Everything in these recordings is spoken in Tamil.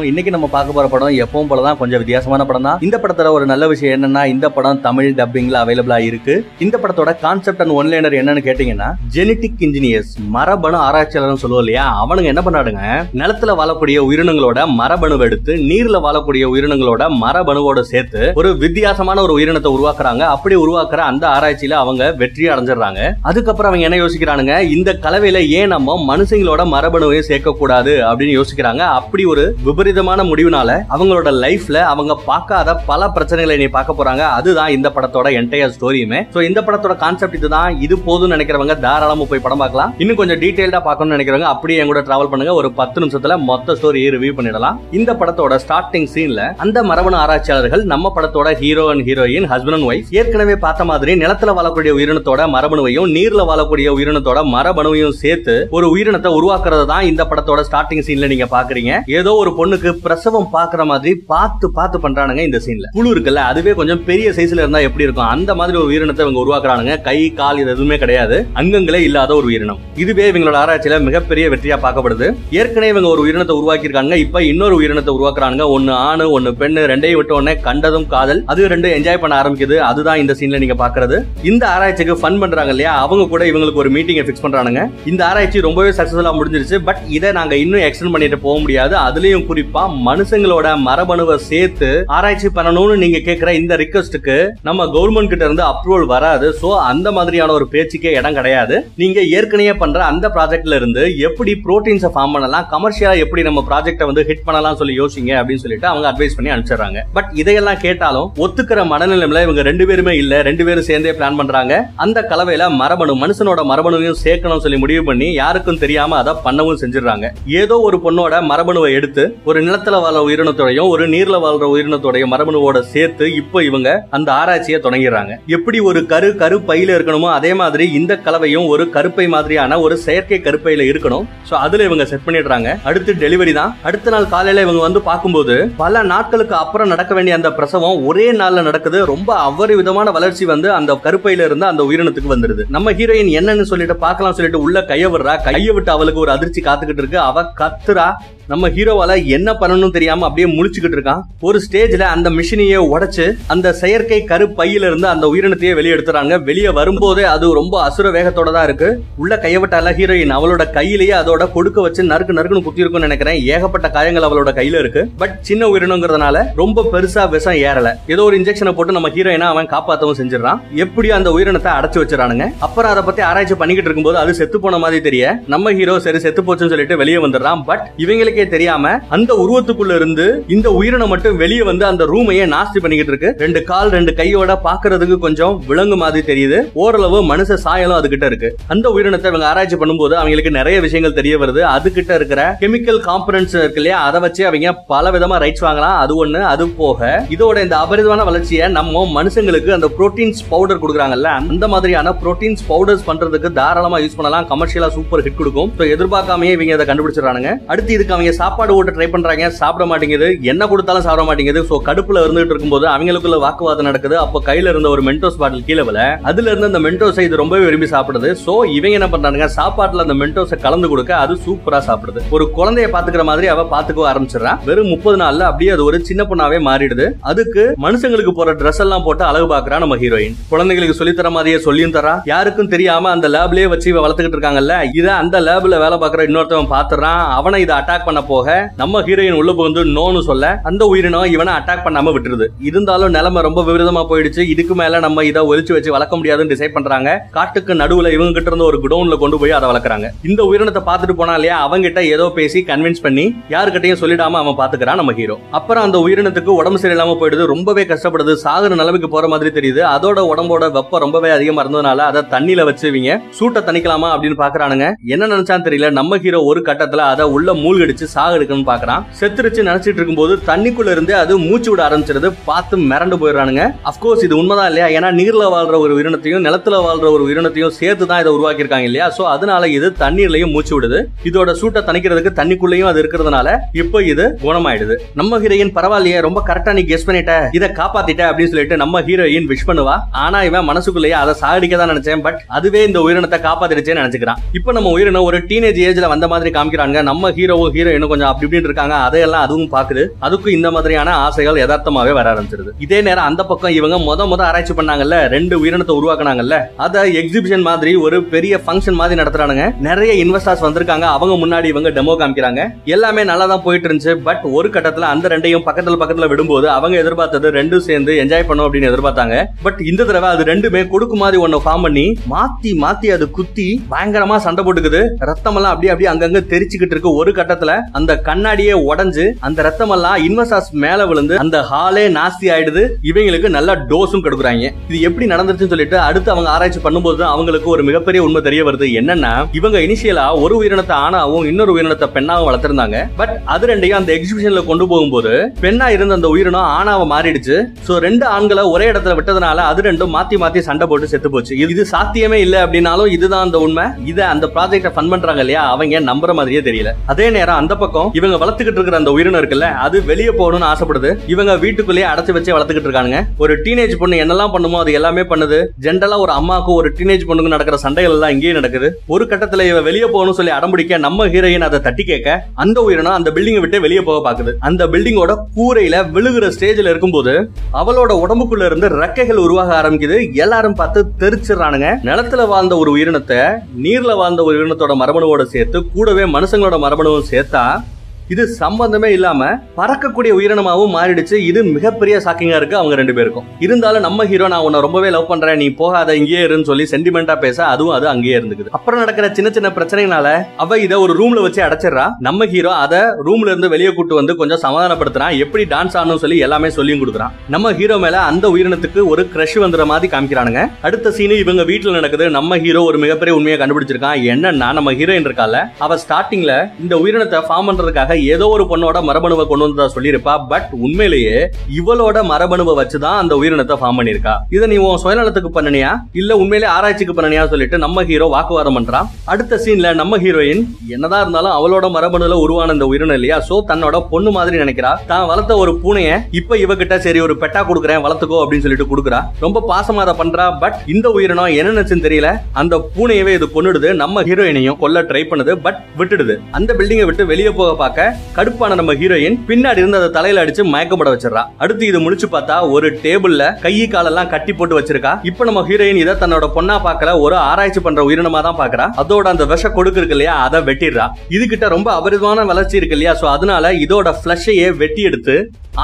இருக்கும். இன்னைக்கு நம்ம பார்க்க போற படம் எப்பவும் போல தான் கொஞ்சம் வித்தியாசமான படம் தான். இந்த படத்துல ஒரு நல்ல விஷயம் என்னன்னா இந்த படம் தமிழ் டப்பிங்ல அவைலபிளா இருக்கு. இந்த படத்தோட கான்செப்ட் அண்ட் ஒன்லைனர் என்னன்னு கேட்டீங்கன்னா ஜெனட்டிக் இன்ஜினியர்ஸ் மரபணு ஆராய்ச்சியாளர் சொல்லுவோம் இல்லையா? அவனுங்க என்ன பண்ணாடுங்க நிலத்துல வாழக்கூடிய உயிரினங்களோட மரபணுவை எடுத்து நீர்ல வாழக்கூடிய உயிரினங்களோட மரபணுவோட சேர்த்து ஒரு வித்தியாசமான ஒரு உயிரினத்தை உருவாக்குறாங்க. அப்படி உருவாக்குற அந்த ஆராய்ச்சியில அவங்க வெற்றி அடைஞ்சிடுறாங்க. அதுக்கப்புறம் அவங்க என்ன யோசிக்கிறானுங்க? இந்த கலவையில ஏன் நம்ம மனுஷங்களோட மரபணுவையும் சேர்க்க கூடாது அப்படின்னு யோசிக்கிறாங்க. அப்படி ஒரு விபரீதமான முடிவுனால அவங்களோட லைஃப்ல அவங்க பார்க்காத பல பிரச்சனைகளை நீ பார்க்க போறாங்க. அதுதான் இந்த படத்தோட என்டையர் ஸ்டோரியுமே ஸோ இந்த படத்தோட கான்செப்ட் இதுதான். இது போதும் நினைக்கிறவங்க தாராளமா போய் படம் பார்க்கலாம். இன்னும் கொஞ்சம் டீடைல்டா பார்க்கணும்னு நினைக்கிறவங்க அப்படியே என் கூட டிராவல் பண்ணுங்க. ஒரு பத்து நிமிஷத்துல மொத்த ஸ்டோரியை ரிவ்யூ பண்ணிடலாம். இந்த படத்தோட ஸ்டார்டிங் சீன்ல அந்த மரபணு ஆராய்ச்சியாளர்கள் நம்ம படத்தோட hero and heroine husband and wife ஏற்கனவே பார்த்த மாதிரி நிலத்துல வாழக்கூடிய உயிரினத்தோட மரபணுவையும் நீர்ல வாழக்கூடிய உயிரினத்தோட மரபணுவையும் சேர்த்து ஒரு உயிரினத்தை உருவாக்குறது தான் இந்த படத்தோட ஸ்டார்டிங் சீன்ல நீங்க பாக்குறீங்க ஏதோ ஒரு பொண்ணு பொண்ணுக்கு பிரசவம் பாக்குற மாதிரி பார்த்து பார்த்து பண்றானுங்க இந்த சீன்ல புழு இருக்குல்ல அதுவே கொஞ்சம் பெரிய சைஸ்ல இருந்தா எப்படி இருக்கும்? அந்த மாதிரி ஒரு உயிரினத்தை இவங்க உருவாக்குறானுங்க. கை கால் இது எதுவுமே கிடையாது. அங்கங்களே இல்லாத ஒரு உயிரினம். இதுவே இவங்களோட ஆராய்ச்சியில மிகப்பெரிய வெற்றியா பார்க்கப்படுது. ஏற்கனவே இவங்க ஒரு உயிரினத்தை உருவாக்கியிருக்காங்க. இப்ப இன்னொரு உயிரினத்தை உருவாக்குறாங்க ஒன்னு ஆணு ஒன்னு பெண்ணு ரெண்டையும் விட்ட உடனே கண்டதும் காதல். அது ரெண்டு என்ஜாய் பண்ண ஆரம்பிக்குது. அதுதான் இந்த சீன்ல நீங்க பாக்குறது இந்த ஆராய்ச்சிக்கு ஃபன் பண்றாங்க இல்லையா? அவங்க கூட இவங்களுக்கு ஒரு மீட்டிங்கை ஃபிக்ஸ் பண்றானுங்க. இந்த ஆராய்ச்சி ரொம்பவே சக்சஸ்ஃபுல்லா முடிஞ்சிருச்சு. பட் இதை நாங்க இன்னும் எக்ஸ்டெண்ட் பண்ணிட்டு போக முடியாது. அதுலயும் குறிப்பா மனுஷங்களோட மரபணுவை சேர்த்து ஆராய்ச்சி பண்ணணும்னு நீங்க கேட்கிற இந்த ரிக்வஸ்டுக்கு நம்ம கவர்மெண்ட் கிட்ட இருந்து அப்ரூவல் வராது. சோ அந்த மாதிரியான ஒரு பேச்சுக்கே இடம் கிடையாது. நீங்க ஏற்கனவே பண்ற அந்த ப்ராஜெக்ட்ல இருந்து எப்படி புரோட்டீன்ஸை ஃபார்ம் பண்ணலாம் கமர்ஷியலா எப்படி நம்ம ப்ராஜெக்ட்டை வந்து ஹிட் பண்ணலாம் சொல்லி யோசிங்க அப்படின்னு சொல்லிட்டு அவங்க அட்வைஸ் பண்ணி அனுப்பிச்சிடுறாங்க. பட் இதையெல்லாம் கேட்டாலும் ஒத்துக்கிற மனநிலைமையில இவங்க ரெண்டு பேருமே இல்ல ரெண்டு பேரும் சேர்ந்தே பிளான் பண்றாங்க. அந்த கலவையில மரபணு மனுஷனோட மரபணுவையும் சேர்க்கணும் சொல்லி முடிவு பண்ணி யாருக்கும் தெரியாம அதை பண்ணவும் செஞ்சிடறாங்க. ஏதோ ஒரு பொண்ணோட மரபணுவை எடுத்து ஒரு நிலத்துல வாழ்ற உயிரினத்தோடையும் ஒரு நீர்ல வாழ்ற உயிரினத்தோடைய மரபணுவோட சேர்த்து இப்போ இவங்க அந்த ஆராய்ச்சியை தொடங்கிடுறாங்க. எப்படி ஒரு கரு கரு பையில இருக்கணுமோ அதே மாதிரி இந்த கலவையும் ஒரு கருப்பை மாதிரியான ஒரு செயற்கை கருப்பையில இருக்கணும். சோ அதுல இவங்க செட் பண்ணிடுறாங்க. அடுத்து டெலிவரி தான். அடுத்த நாள் காலையில இவங்க வந்து பார்க்கும்போது பல நாட்களுக்கு அப்புறம் நடக்க வேண்டிய அந்த பிரசவம் ஒரே நாள்ல நடக்குது. ரொம்ப அபரிவிதமான வளர்ச்சி வந்து அந்த கருப்பையில இருந்து அந்த உயிரினத்துக்கு வந்துருது. நம்ம ஹீரோயின் என்னன்னு சொல்லிட்டு பார்க்கலாம் சொல்லிட்டு உள்ள கைய விடுறா. கையை விட்டு அவளுக்கு ஒரு அதிர்ச்சி காத்துக்கிட்டு இருக்கு. அவ கத்துறா. நம்ம ஹீரோவால என்ன பண்ணணும் தெரியாம அப்படியே முழிச்சுக்கிட்டு இருக்கான். ஒரு ஸ்டேஜ்ல அந்த மிஷினையே உடைச்சு அந்த செயற்கை கரு பையில இருந்து அந்த உயிரினத்தையே வெளியெடுத்துறாங்க வெளியே வரும்போதே அது ரொம்ப அசுர வேகத்தோட தான் இருக்கு. உள்ள கையவிட்டால ஹீரோயின் அவளோட கையிலேயே அதோட கொடுக்க வச்சு நறுக்கு நறுக்குன்னு குத்தி இருக்கும்னு நினைக்கிறேன். ஏகப்பட்ட காயங்கள் அவளோட கையில இருக்கு. பட் சின்ன உயிரினங்கிறதுனால ரொம்ப பெருசா விஷம் ஏறல. ஏதோ ஒரு இன்ஜெக்ஷனை போட்டு நம்ம ஹீரோயினா அவன் காப்பாத்தவும் செஞ்சிடறான். எப்படியும் அந்த உயிரினத்தை அடைச்சு வச்சிடறானுங்க? அப்புறம் அதை பத்தி ஆராய்ச்சி பண்ணிக்கிட்டு இருக்கும்போது அது செத்து போன மாதிரி தெரிய நம்ம ஹீரோ சரி செத்து போச்சுன்னு சொல்லிட்டு வெளியே வந்துடுறான். பட் இவங்களுக்கு தெரியாம அந்த உருவத்துக்குள்ள இருந்து இந்த உயிரினம் மட்டும் வெளியே வந்து அந்த ரூமையே நாஸ்தி பண்ணிக்கிட்டு இருக்கு. ரெண்டு கால் ரெண்டு கையோட பாக்குறதுக்கு கொஞ்சம் விலங்கு மாதிரி தெரியுது. ஓரளவு மனுஷ சாயலும் அதுகிட்ட இருக்கு. அந்த உயிரினத்தை இவங்க ஆராய்ச்சி பண்ணும்போது அவங்களுக்கு நிறைய விஷயங்கள் தெரிய வருது. அதுகிட்ட இருக்கிற கெமிக்கல் காம்பனன்ஸ் இருக்கு இல்லையா? அதை வச்சு அவங்க பல விதமா ரைட்ஸ் வாங்கலாம். அது ஒண்ணு அது போக இதோட இந்த அபரிதமான வளர்ச்சியை நம்ம மனுஷங்களுக்கு அந்த புரோட்டீன்ஸ் பவுடர் கொடுக்குறாங்கல்ல அந்த மாதிரியான புரோட்டீன்ஸ் பவுடர்ஸ் பண்றதுக்கு தாராளமா யூஸ் பண்ணலாம். கமர்ஷியலா சூப்பர் ஹிட் கொடுக்கும். எதிர்பார்க்காமயே இவங்க அதை கண்டுபிடிச்சிடறானுங்க. அடுத்து இதுக்கு அவங்க சாப்பாடு ஓட்ட ட்ரை பண்றாங்க சாப்பிட மாட்டேங்குது. என்ன கொடுத்தாலும் சாப்பிட மாட்டேங்குது. ஸோ கடுப்புல இருந்துட்டு இருக்கும்போது அவங்களுக்குள்ள வாக்குவாதம் நடக்குது. அப்போ கையில இருந்த ஒரு மென்டோஸ் பாட்டில் கீழே வில அதுல இருந்து அந்த மென்டோஸை இது ரொம்பவே விரும்பி சாப்பிடுது. ஸோ இவங்க என்ன பண்றாங்க சாப்பாட்டுல அந்த மென்டோஸை கலந்து கொடுக்க அது சூப்பரா சாப்பிடுது. ஒரு குழந்தைய பாத்துக்கிற மாதிரி அவ பாத்துக்க ஆரம்பிச்சிடறான் வெறும் முப்பது நாள்ல அப்படியே அது ஒரு சின்ன பொண்ணாவே மாறிடுது. அதுக்கு மனுஷங்களுக்கு போற ட்ரெஸ் எல்லாம் போட்டு அழகு பாக்குறா நம்ம ஹீரோயின் குழந்தைங்களுக்கு சொல்லி தர மாதிரியே சொல்லியும் தரா. யாருக்கும் தெரியாம அந்த லேப்லயே வச்சு வளர்த்துக்கிட்டு இருக்காங்கல்ல இத அந்த லேப்ல வேலை பாக்குற இன்னொருத்தவன் பாத்துறான் அவனை இதை அட்டாக் பண்ண போக நம்ம ஹீரோயின் உள்ள புகுந்து நோன்னு சொல்ல அந்த உயிரினம் இவனை அட்டாக் பண்ணாம விட்டுருது. இருந்தாலும் நிலைமை ரொம்ப விபரீதமா போயிடுச்சு. இதுக்கு மேல நம்ம இதை ஒழிச்சு வச்சு வளர்க்க முடியாதுன்னு டிசைட் பண்றாங்க. காட்டுக்கு நடுவுல இவங்க கிட்ட இருந்து ஒரு குடோன்ல கொண்டு போய் அதை வளர்க்குறாங்க. இந்த உயிரினத்தை பார்த்துட்டு போனா இல்லையா அவங்கிட்ட ஏதோ பேசி கன்வின்ஸ் பண்ணி யாருக்கிட்டையும் சொல்லிடாம அவன் பாத்துக்கிறான் நம்ம ஹீரோ அப்புறம் அந்த உயிரினத்துக்கு உடம்பு சரியில்லாம போயிடுது. ரொம்பவே கஷ்டப்படுது. சாகுற நிலைமைக்கு போற மாதிரி தெரியுது. அதோட உடம்போட வெப்பம் ரொம்பவே அதிகமா இருந்ததுனால அதை தண்ணியில வச்சுவீங்க சூட்டை தணிக்கலாமா அப்படின்னு பாக்குறானுங்க. என்ன நினைச்சான்னு தெரியல. நம்ம ஹீரோ ஒரு கட்டத்துல அதை உள்ள மூழ்கடிச்சு சாகடிக்கணும்னு பாக்குறான். செத்துருச்சு நினைச்சிட்டு இருக்கும்போது தண்ணிக்குள்ள இருந்து அது மூச்சு விட ஆரம்பிச்சிருது. பார்த்து மிரண்டு போயிடுறானுங்க. அப்கோர்ஸ் இது உண்மைதான் இல்லையா? ஏன்னா நீர்ல வாழ்ற ஒரு உயிரினத்தையும் நிலத்துல வாழ்ற ஒரு உயிரினத்தையும் சேர்த்து தான் இதை உருவாக்கியிருக்காங்க இல்லையா? சோ அதனால இது தண்ணீர்லயும் மூச்சு விடுது. இதோட சூட்டை தணிக்கிறதுக்கு தண்ணிக்குள்ளேயும் அது இருக்கிறதுனால இப்போ இது குணமாயிடுது. நம்ம ஹீரோயின் பரவாயில்லையே ரொம்ப கரெக்டா நீ கெஸ் பண்ணிட்ட. இதை காப்பாத்திட்ட அப்படின்னு சொல்லிட்டு நம்ம ஹீரோயின் விஷ் பண்ணுவா. ஆனா இவன் மனசுக்குள்ளேயே அதை சாகடிக்க தான் நினைச்சேன். பட் அதுவே இந்த உயிரினத்தை காப்பாத்திடுச்சேன்னு நினைச்சுக்கிறான். இப்போ நம்ம உயிரினம் ஒரு டீனேஜ் ஏஜ்ல வந்த மாதிரி காமிக்கிறாங்க நம்ம ஹீரோவும் இன்னும் கொஞ்சம் அப்படி இப்படின்னு இருக்காங்க. அதையெல்லாம் அதுவும் பாக்குது அதுக்கும் இந்த மாதிரியான ஆசைகள் யதார்த்தமாவே வர ஆரம்பிச்சிருது. இதே நேரம் அந்த பக்கம் இவங்க முத முத ஆராய்ச்சி பண்ணாங்கல்ல ரெண்டு உயிரினத்தை உருவாக்குனாங்கல்ல அத எக்ஸிபிஷன் மாதிரி ஒரு பெரிய ஃபங்க்ஷன் மாதிரி நடத்துறானுங்க. நிறைய இன்வெஸ்டர்ஸ் வந்திருக்காங்க. அவங்க முன்னாடி இவங்க டெமோ காமிக்கிறாங்க. எல்லாமே நல்லா தான் போயிட்டு இருந்துச்சு பட் ஒரு கட்டத்துல அந்த ரெண்டையும் பக்கத்துல பக்கத்துல விடும்போது அவங்க எதிர்பார்த்தது ரெண்டும் சேர்ந்து என்ஜாய் பண்ணும் அப்படின்னு எதிர்பார்த்தாங்க. பட் இந்த தடவை அது ரெண்டுமே கொடுக்கு மாதிரி ஒன்னு ஃபார்ம் பண்ணி மாத்தி மாத்தி அது குத்தி பயங்கரமா சண்டை போட்டுக்குது. ரத்தம் எல்லாம் அப்படியே அப்படியே அங்கங்க தெரிச்சுக்கிட்டு இருக்கு. ஒரு கட்டத்துல அந்த கண்ணாடியே உடைஞ்சு அந்த ரத்தம் எல்லாம் இன்வெஸ்டர்ஸ் மேல விழுந்து அந்த ஹாலே நாஸ்தி ஆயிடுது. இவங்களுக்கு நல்ல டோஸும் கொடுக்குறாங்க. இது எப்படி நடந்துருச்சுன்னு சொல்லிட்டு அடுத்து அவங்க ஆராய்ச்சி பண்ணும்போது அவங்களுக்கு ஒரு மிகப்பெரிய உண்மை தெரிய வருது. என்னன்னா இவங்க இனிஷியலா ஒரு உயிரினத்தை ஆணாவும் இன்னொரு உயிரினத்தை பெண்ணாவும் வளர்த்திருந்தாங்க. பட் அது ரெண்டையும் அந்த எக்ஸிபிஷன்ல கொண்டு போகும்போது பெண்ணா இருந்த அந்த உயிரினம் ஆணாவை மாறிடுச்சு. சோ ரெண்டு ஆண்களை ஒரே இடத்துல விட்டதுனால அது ரெண்டும் மாத்தி மாத்தி சண்டை போட்டு செத்து போச்சு. இது- சாத்தியமே இல்ல அப்படின்னாலும் இதுதான் அந்த உண்மை. இதை அந்த ப்ராஜெக்ட ஃபன் பண்றாங்க இல்லையா? அவங்க நம்புற மாதிரியே தெரியல. அதே நேரம் அந்த பக்கம் இவங்க வளர்த்துக்கிட்டு இருக்கிற அந்த உயிரினம் இருக்குல்ல அது வெளியே போகணும்னு ஆசைப்படுது. இவங்க வீட்டுக்குள்ளேயே அடைச்சு வச்சே வளர்த்துக்கிட்டு இருக்காங்க ஒரு டீனேஜ் பொண்ணு என்னெல்லாம் பண்ணுமோ அது எல்லாமே பண்ணுது. ஜென்ரலா ஒரு அம்மாவுக்கு ஒரு டீனேஜ் பொண்ணுக்கு நடக்கிற சண்டைகள் எல்லாம் இங்கேயே நடக்குது. ஒரு கட்டத்துல இவ வெளியே போகணும்னு சொல்லி அடம்பிடிக்க நம்ம ஹீரோயின் அதை தட்டி கேட்க அந்த உயிரினம் அந்த பில்டிங்கை விட்டு வெளியே போக பாக்குது அந்த பில்டிங்கோட கூரையில விழுகிற ஸ்டேஜ்ல இருக்கும்போது அவளோட உடம்புக்குள்ள இருந்து ரெக்கைகள் உருவாக ஆரம்பிக்குது. எல்லாரும் பார்த்து தெரிச்சிடறானுங்க. நிலத்துல வாழ்ந்த ஒரு உயிரினத்தை நீர்ல வாழ்ந்த ஒரு உயிரினத்தோட மரபணுவோட சேர்த்து கூடவே மனுஷங்களோட மரபணுவும் சேர்த்தா 있다. இது சம்பந்தமே இல்லாம பறக்கக்கூடிய உயிரினமாவும் மாறிடுச்சு. இது மிகப்பெரிய ஷாக்கிங்கா இருக்கு அவங்க ரெண்டு பேருக்கும். இருந்தாலும் நம்ம ஹீரோ நான் உன்னை ரொம்பவே லவ் பண்றேன் நீ போகாத இங்கேயே இருன்னு சொல்லி சென்டிமெண்டா பேச அதுவும் அது அங்கேயே இருந்துக்குது. அப்புறம் நடக்கிற சின்ன சின்ன பிரச்சனைனால அவ இதை ஒரு ரூம்ல வச்சு அடைச்சிடுறா. நம்ம ஹீரோ அதை ரூம்ல இருந்து வெளியே கூட்டு வந்து கொஞ்சம் சமாதானப்படுத்துறான் எப்படி டான்ஸ் ஆடணும் சொல்லி எல்லாமே சொல்லியும் கொடுக்குறான் நம்ம ஹீரோ மேல அந்த உயிரினத்துக்கு ஒரு கிரஷ் வந்துற மாதிரி காமிக்கிறானுங்க. அடுத்த சீனு இவங்க வீட்டுல நடக்குது. நம்ம ஹீரோ ஒரு மிகப்பெரிய உண்மையை கண்டுபிடிச்சிருக்கான். என்னன்னா நம்ம ஹீரோயின் இருக்கால அவ ஸ்டார்டிங்ல இந்த உயிரினத்தை ஃபார்ம் பண்றதுக்காக ஏதோ ஒரு பொண்ணோட மரபணுவை கொண்டு வந்ததா சொல்லியிருப்பா. பட் உண்மையிலேயே இவளோட மரபணுவை வச்சுதான் அந்த உயிரினத்தை ஃபார்ம் பண்ணிருக்கா இதை நீ உன் சுயநலத்துக்கு பண்ணனியா? இல்ல உண்மையிலே ஆராய்ச்சிக்கு பண்ணனியா சொல்லிட்டு நம்ம ஹீரோ வாக்குவாதம் பண்றான்? அடுத்த சீன்ல நம்ம ஹீரோயின் என்னதான் இருந்தாலும் அவளோட மரபணுல உருவான இந்த உயிரினம் இல்லையா? சோ தன்னோட பொண்ணு மாதிரி நினைக்கிறா. தான் வளர்த்த ஒரு பூனைய இப்ப இவகிட்ட சரி ஒரு பெட்டா கொடுக்குறேன் வளர்த்துக்கோ அப்படின்னு சொல்லிட்டு கொடுக்குறா. ரொம்ப பாசமா அதை பண்றா. பட் இந்த உயிரினம் என்ன நினைச்சுன்னு தெரியல. அந்த பூனையவே இது கொன்னுடுது. நம்ம ஹீரோயினையும் கொல்ல ட்ரை பண்ணுது. பட் விட்டுடுது. அந்த பில்டிங்கை விட்டு வெளியே போக பார்க்க கடுப்பான நம்ம ஹீரோயின் பின்னாடி இருந்து அதை தலையில அடிச்சு மயக்கப்பட வச்சிடறா. அடுத்து இது முடிச்சு பார்த்தா ஒரு டேபிள்ல கை காலெல்லாம் கட்டி போட்டு வச்சிருக்கா. இப்ப நம்ம ஹீரோயின் இதை தன்னோட பொண்ணா பாக்கல ஒரு ஆராய்ச்சி பண்ற உயிரினமா தான் பாக்குறா அதோட அந்த விஷ கொடுக்கு இருக்கு இல்லையா அதை வெட்டிடுறா. இது கிட்ட ரொம்ப அபரிதமான வளர்ச்சி இருக்கு இல்லையா சோ அதனால இதோட பிளஷையே வெட்டி எடுத்து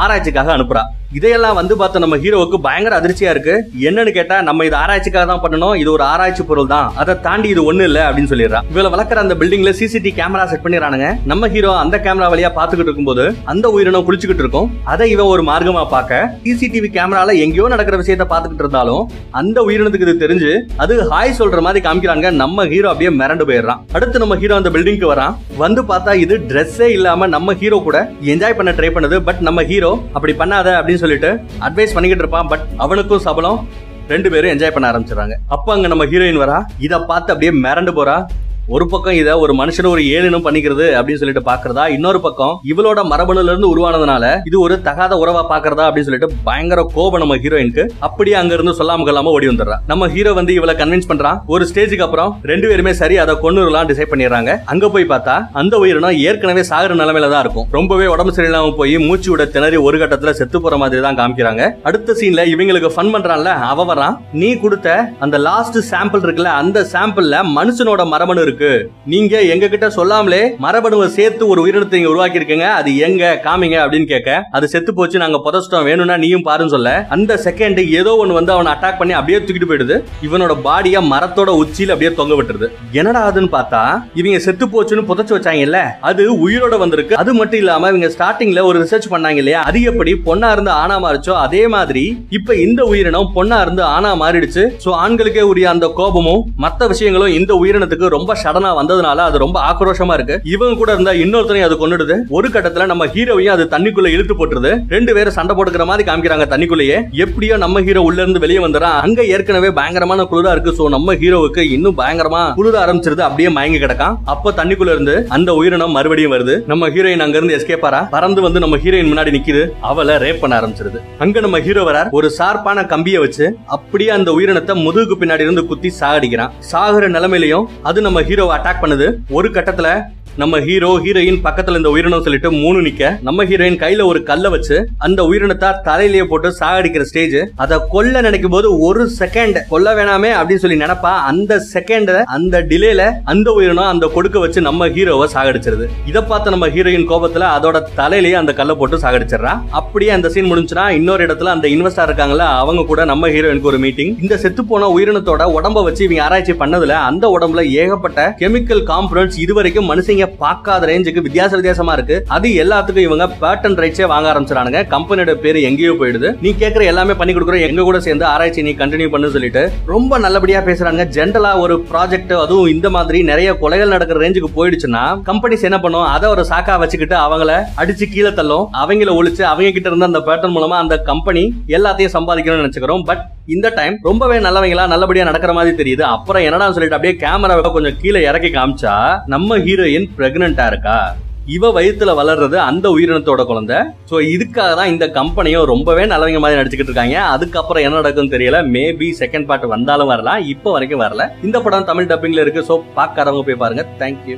ஆராய்ச்சிக்காக அனுப்புறா. இதையெல்லாம் வந்து பார்த்த நம்ம ஹீரோவுக்கு பயங்கர அதிர்ச்சியா இருக்கு. என்னன்னு கேட்டா நம்ம இது ஆராய்ச்சிக்காக தான் பண்ணணும். இது ஒரு ஆராய்ச்சி பொருள் தான். அதை தாண்டி இது ஒண்ணு இல்ல அப்படின்னு சொல்லிடுறா. இவளை வளர்க்குற அந்த பில்டிங்ல சிசிடி கேமரா செட் பண்ணிடுறானுங்க. நம்ம ஹீரோ அந்த கேமரா வழியா பாத்துக்கிட்டு இருக்கும்போது அந்த உயிரினம் குளிச்சுக்கிட்டு இருக்கும். அதை இவன் ஒரு மார்க்கமா பார்க்க சிசிடிவி கேமரால எங்கேயோ நடக்கிற விஷயத்த பாத்துக்கிட்டு இருந்தாலும் அந்த உயிரினத்துக்கு இது தெரிஞ்சு அது ஹாய் சொல்ற மாதிரி காமிக்கிறாங்க நம்ம ஹீரோ அப்படியே மிரண்டு போயிடுறான். அடுத்து நம்ம ஹீரோ அந்த பில்டிங்க்கு வரான். வந்து பார்த்தா இது ட்ரெஸ்ஸே இல்லாம நம்ம ஹீரோ கூட என்ஜாய் பண்ண ட்ரை பண்ணுது. பட் நம்ம ஹீரோ அப்படி பண்ணாத அப்படின்னு சொல்லிட்டு அட்வைஸ் பண்ணிக்கிட்டு இருப்பான். பட் அவனுக்கும் சபலம் ரெண்டு பேரும் என்ஜாய் பண்ண ஆரம்பிச்சிடறாங்க. அப்ப அங்க நம்ம ஹீரோயின் வரா? இத பார்த்து அப்படியே மிரண்டு போறா. ஒரு பக்கம் இதை ஒரு மனுஷன் ஒரு ஏழினம் பண்ணிக்கிறது அப்படின்னு சொல்லிட்டு பாக்குறதா இன்னொரு பக்கம் இவளோட மரபணுல இருந்து உருவானதுனால இது ஒரு தகாத உறவா பாக்குறதா அப்படின்னு சொல்லிட்டு பயங்கர கோபம் நம்ம ஹீரோயினுக்கு. அப்படியே அங்க இருந்து சொல்லாம கொள்ளாம ஓடி வந்துடுறா. நம்ம ஹீரோ வந்து இவளை கன்வின்ஸ் பண்றான் ஒரு ஸ்டேஜுக்கு அப்புறம் ரெண்டு பேருமே சரி அதை கொண்டுலாம் டிசைட் பண்ணிடுறாங்க. அங்க போய் பார்த்தா அந்த உயிரினம் ஏற்கனவே சாகுற நிலைமையில தான் இருக்கும். ரொம்பவே உடம்பு சரியில்லாம போய் மூச்சு விட திணறி ஒரு கட்டத்துல செத்து போற மாதிரி தான் காமிக்கிறாங்க. அடுத்த சீன்ல இவங்களுக்கு ஃபன் பண்றான்ல அவ வரான் நீ கொடுத்த அந்த லாஸ்ட் சாம்பிள் இருக்குல்ல அந்த சாம்பிள்ல மனுஷனோட மரபணு இருக்கு. நீங்க எங்க கிட்ட சொல்லாமலே மரபணுவை சேர்த்து ஒரு உயிரினத்தை இங்க உருவாக்கி இருக்கீங்க அது எங்க காமிங்க அப்படின்னு கேட்க அது செத்து போச்சு நாங்க புதைச்சிட்டோம் வேணும்னா நீயும் பாருன்னு சொல்ல அந்த செகண்ட் ஏதோ ஒன்னு வந்து அவனை அட்டாக் பண்ணி அப்படியே தூக்கிட்டு போயிடுது. இவனோட பாடிய மரத்தோட உச்சியில அப்படியே தொங்க விட்டுருது. என்னடா அதுன்னு பார்த்தா இவங்க செத்து போச்சுன்னு புதைச்சு வச்சாங்கல்ல அது உயிரோட வந்திருக்கு. அது மட்டும் இல்லாம இவங்க ஸ்டார்டிங்ல ஒரு ரிசர்ச் பண்ணாங்க இல்லையா அது எப்படி பொண்ணா இருந்து ஆனா மாறிச்சோ அதே மாதிரி இப்ப இந்த உயிரினம் பொண்ணா இருந்து ஆனா மாறிடுச்சு. சோ ஆண்களுக்கே உரிய அந்த கோபமும் மத்த விஷயங்களும் இந்த உயிரினத்துக்கு ரொம்ப சடனா வந்ததுனால அது ரொம்ப ஆக்ரோஷமா இருக்கு. இவங்க கூட இருந்தா இன்னொருத்தனையும் அது கொண்டுடுது ஒரு கட்டத்துல நம்ம ஹீரோவையும் அது தண்ணிக்குள்ள இழுத்து போட்டுருது. ரெண்டு பேரும் சண்டை போட்டுக்கிற மாதிரி காமிக்கிறாங்க தண்ணிக்குள்ளேயே. எப்படியோ நம்ம ஹீரோ உள்ள இருந்து வெளியே வந்துறான். அங்க ஏற்கனவே பயங்கரமான குளிரா இருக்கு. சோ நம்ம ஹீரோவுக்கு இன்னும் பயங்கரமா குளிர ஆரம்பிச்சிருது. அப்படியே மயங்கி கிடக்கான். அப்ப தண்ணிக்குள்ள இருந்து அந்த உயிரினம் மறுபடியும் வருது. நம்ம ஹீரோயின் அங்க இருந்து எஸ்கேப் ஆறா? பறந்து வந்து நம்ம ஹீரோயின் முன்னாடி நிக்குது. அவளை ரேப் பண்ண ஆரம்பிச்சிருது. அங்க நம்ம ஹீரோ வரார். ஒரு சார்பான கம்பியை வச்சு அப்படியே அந்த உயிரினத்தை முதுகுக்கு பின்னாடி இருந்து குத்தி சாகடிக்கிறான். சாகுற நிலைமையிலையும் அது நம்ம ஹீரோ ஹீரோவை அட்டாக் பண்ணுது. ஒரு கட்டத்தில் நம்ம ஹீரோ ஹீரோயின் பக்கத்துல இந்த உயிரினம் சொல்லிட்டு மூணு நிக்க. நம்ம ஹீரோயின் கையில ஒரு கல்ல வச்சு அந்த உயிரினத்தை தலையிலேயே போட்டு சாகடிக்கிற ஸ்டேஜ் அதை கொல்ல நினைக்கும் போது ஒரு செகண்ட் கொல்ல வேணாமே அப்படின்னு சொல்லி நினைப்பா. அந்த செகண்ட் அந்த டிலேல அந்த உயிரினம் அந்த கொடுக்க வச்சு நம்ம ஹீரோவை சாகடிச்சிருது. இத பார்த்த நம்ம ஹீரோயின் கோபத்துல அதோட தலையிலேயே அந்த கல்லை போட்டு சாகடிச்சிடறா. அப்படியே அந்த சீன் முடிஞ்சுனா இன்னொரு இடத்துல அந்த இன்வெஸ்டர் இருக்காங்கல்ல அவங்க கூட நம்ம ஹீரோயினுக்கு ஒரு மீட்டிங் இந்த செத்து போன உயிரினத்தோட உடம்ப வச்சு இவங்க ஆராய்ச்சி பண்ணதுல அந்த உடம்புல ஏகப்பட்ட கெமிக்கல் காம்பனன்ட்ஸ் இதுவரைக்கும் மனுஷங்க பார்க்காத ரேஞ்சுக்கு வித்தியாச வித்தியாசமா இருக்கு. அது எல்லாத்துக்கும் இவங்க பேட்டன் ரைட்ஸே வாங்க ஆரம்பிச்சிடானுங்க கம்பெனியோட பேரு எங்கேயோ போயிடுது. நீ கேக்குற எல்லாமே பண்ணி கொடுக்குற எங்க கூட சேர்ந்து ஆராய்ச்சி நீ கண்டினியூ பண்ணு சொல்லிட்டு ரொம்ப நல்லபடியா பேசுறாங்க ஜென்ரலா ஒரு ப்ராஜெக்ட் அதுவும் இந்த மாதிரி நிறைய கொலைகள் நடக்கிற ரேஞ்சுக்கு போயிடுச்சுன்னா கம்பெனிஸ் என்ன பண்ணும்? அதை ஒரு சாக்கா வச்சுக்கிட்டு அவங்கள அடிச்சு கீழே தள்ளும். அவங்கள ஒழிச்சு அவங்க கிட்ட இருந்த அந்த பேட்டர்ன் மூலமா அந்த கம்பெனி எல்லாத்தையும் சம்பாதிக்கணும்னு நினைச்சுக்கிறோம். பட் இந்த டைம் ரொம்பவே நல்லவங்களா நல்லபடியா நடக்கிற மாதிரி தெரியுது. அப்புறம் என்னடா சொல்லிட்டு அப்படியே கேமராவை கொஞ்சம் கீழே இறக்கி காமிச்சா நம்ம ஹீரோயின் பிரெக்னண்டா இருக்கா? இவ வயிற்றுல வளர்றது அந்த உயிரினத்தோட குழந்தை. சோ இதுக்காக தான் இந்த கம்பெனியும் ரொம்பவே நல்லவங்க மாதிரி நடிச்சுக்கிட்டு இருக்காங்க. அதுக்கப்புறம் என்ன நடக்கும்னு தெரியல. மேபி செகண்ட் பார்ட் வந்தாலும் வரலாம். இப்போ வரைக்கும் வரல. இந்த படம் தமிழ் டப்பிங்ல இருக்கு. சோ பார்க்காதவங்க போய் பாருங்க. தேங்க்யூ